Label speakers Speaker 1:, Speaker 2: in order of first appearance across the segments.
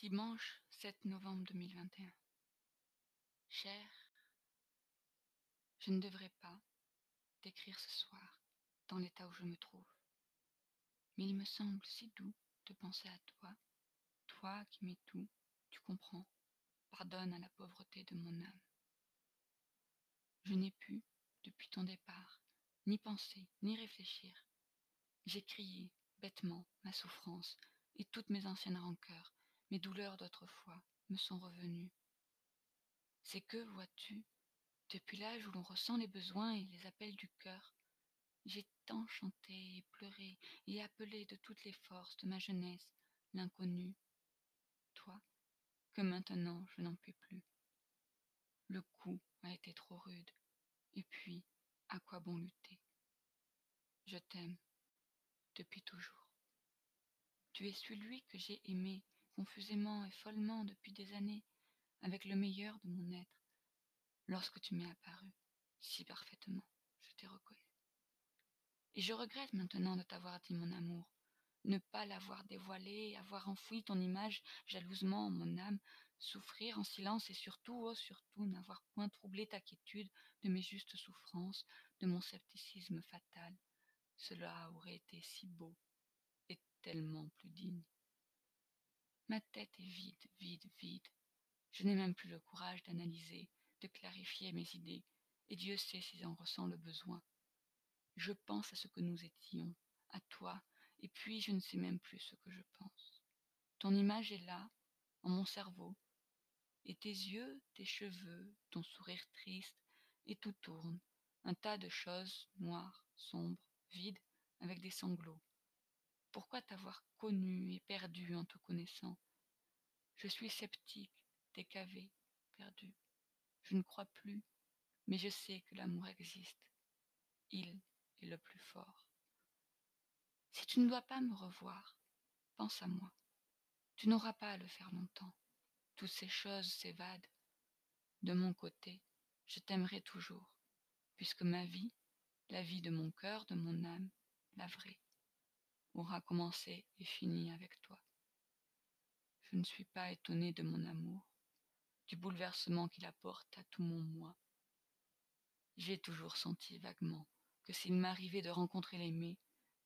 Speaker 1: Dimanche 7 novembre 2021. Cher, je ne devrais pas t'écrire ce soir dans l'état où je me trouve. Mais il me semble si doux de penser à toi, toi qui m'es tout, tu comprends, pardonne à la pauvreté de mon âme. Je n'ai pu, depuis ton départ, ni penser, ni réfléchir. J'ai crié, bêtement, ma souffrance et toutes mes anciennes rancœurs, mes douleurs d'autrefois me sont revenues. C'est que, vois-tu, depuis l'âge où l'on ressent les besoins et les appels du cœur, j'ai tant chanté et pleuré et appelé de toutes les forces de ma jeunesse l'inconnu, toi, que maintenant je n'en puis plus. Le coup a été trop rude, et puis, à quoi bon lutter? Je t'aime, depuis toujours. Tu es celui que j'ai aimé confusément et follement depuis des années, avec le meilleur de mon être. Lorsque tu m'es apparu, si parfaitement, je t'ai reconnu. Et je regrette maintenant de t'avoir dit mon amour, ne pas l'avoir dévoilé, avoir enfoui ton image jalousement en mon âme, souffrir en silence et surtout, oh surtout, n'avoir point troublé ta quiétude de mes justes souffrances, de mon scepticisme fatal. Cela aurait été si beau et tellement plus digne. Ma tête est vide, vide, vide. Je n'ai même plus le courage d'analyser, de clarifier mes idées, et Dieu sait si j'en ressens le besoin. Je pense à ce que nous étions, à toi, et puis je ne sais même plus ce que je pense. Ton image est là, en mon cerveau, et tes yeux, tes cheveux, ton sourire triste, et tout tourne, un tas de choses noires, sombres, vides, avec des sanglots. Pourquoi t'avoir connu et perdu en te connaissant? Je suis sceptique, décavé, perdu. Je ne crois plus, mais je sais que l'amour existe. Il est le plus fort. Si tu ne dois pas me revoir, pense à moi. Tu n'auras pas à le faire longtemps. Toutes ces choses s'évadent. De mon côté, je t'aimerai toujours, puisque ma vie, la vie de mon cœur, de mon âme, la vraie, aura commencé et fini avec toi. Je ne suis pas étonnée de mon amour, du bouleversement qu'il apporte à tout mon moi. J'ai toujours senti vaguement que s'il m'arrivait de rencontrer l'aimé,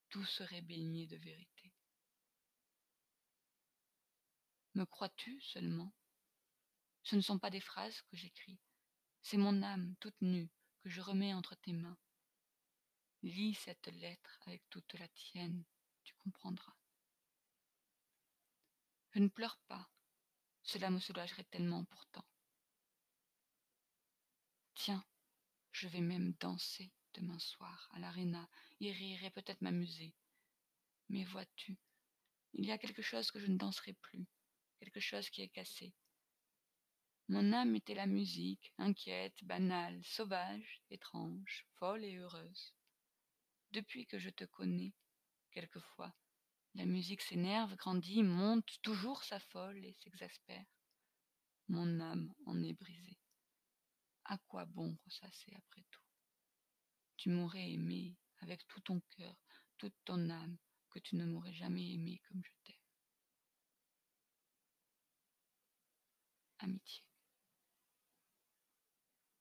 Speaker 1: tout serait baigné de vérité. Me crois-tu seulement? Ce ne sont pas des phrases que j'écris, c'est mon âme toute nue que je remets entre tes mains. Lis cette lettre avec toute la tienne, tu comprendras. Je ne pleure pas, cela me soulagerait tellement pourtant. Tiens, je vais même danser demain soir à l'aréna, y rire et peut-être m'amuser. Mais vois-tu, il y a quelque chose que je ne danserai plus, quelque chose qui est cassé. Mon âme était la musique, inquiète, banale, sauvage, étrange, folle et heureuse. Depuis que je te connais, quelquefois, la musique s'énerve, grandit, monte, toujours s'affole et s'exaspère. Mon âme en est brisée. À quoi bon ressasser après tout? Tu m'aurais aimé avec tout ton cœur, toute ton âme, que tu ne m'aurais jamais aimé comme je t'aime.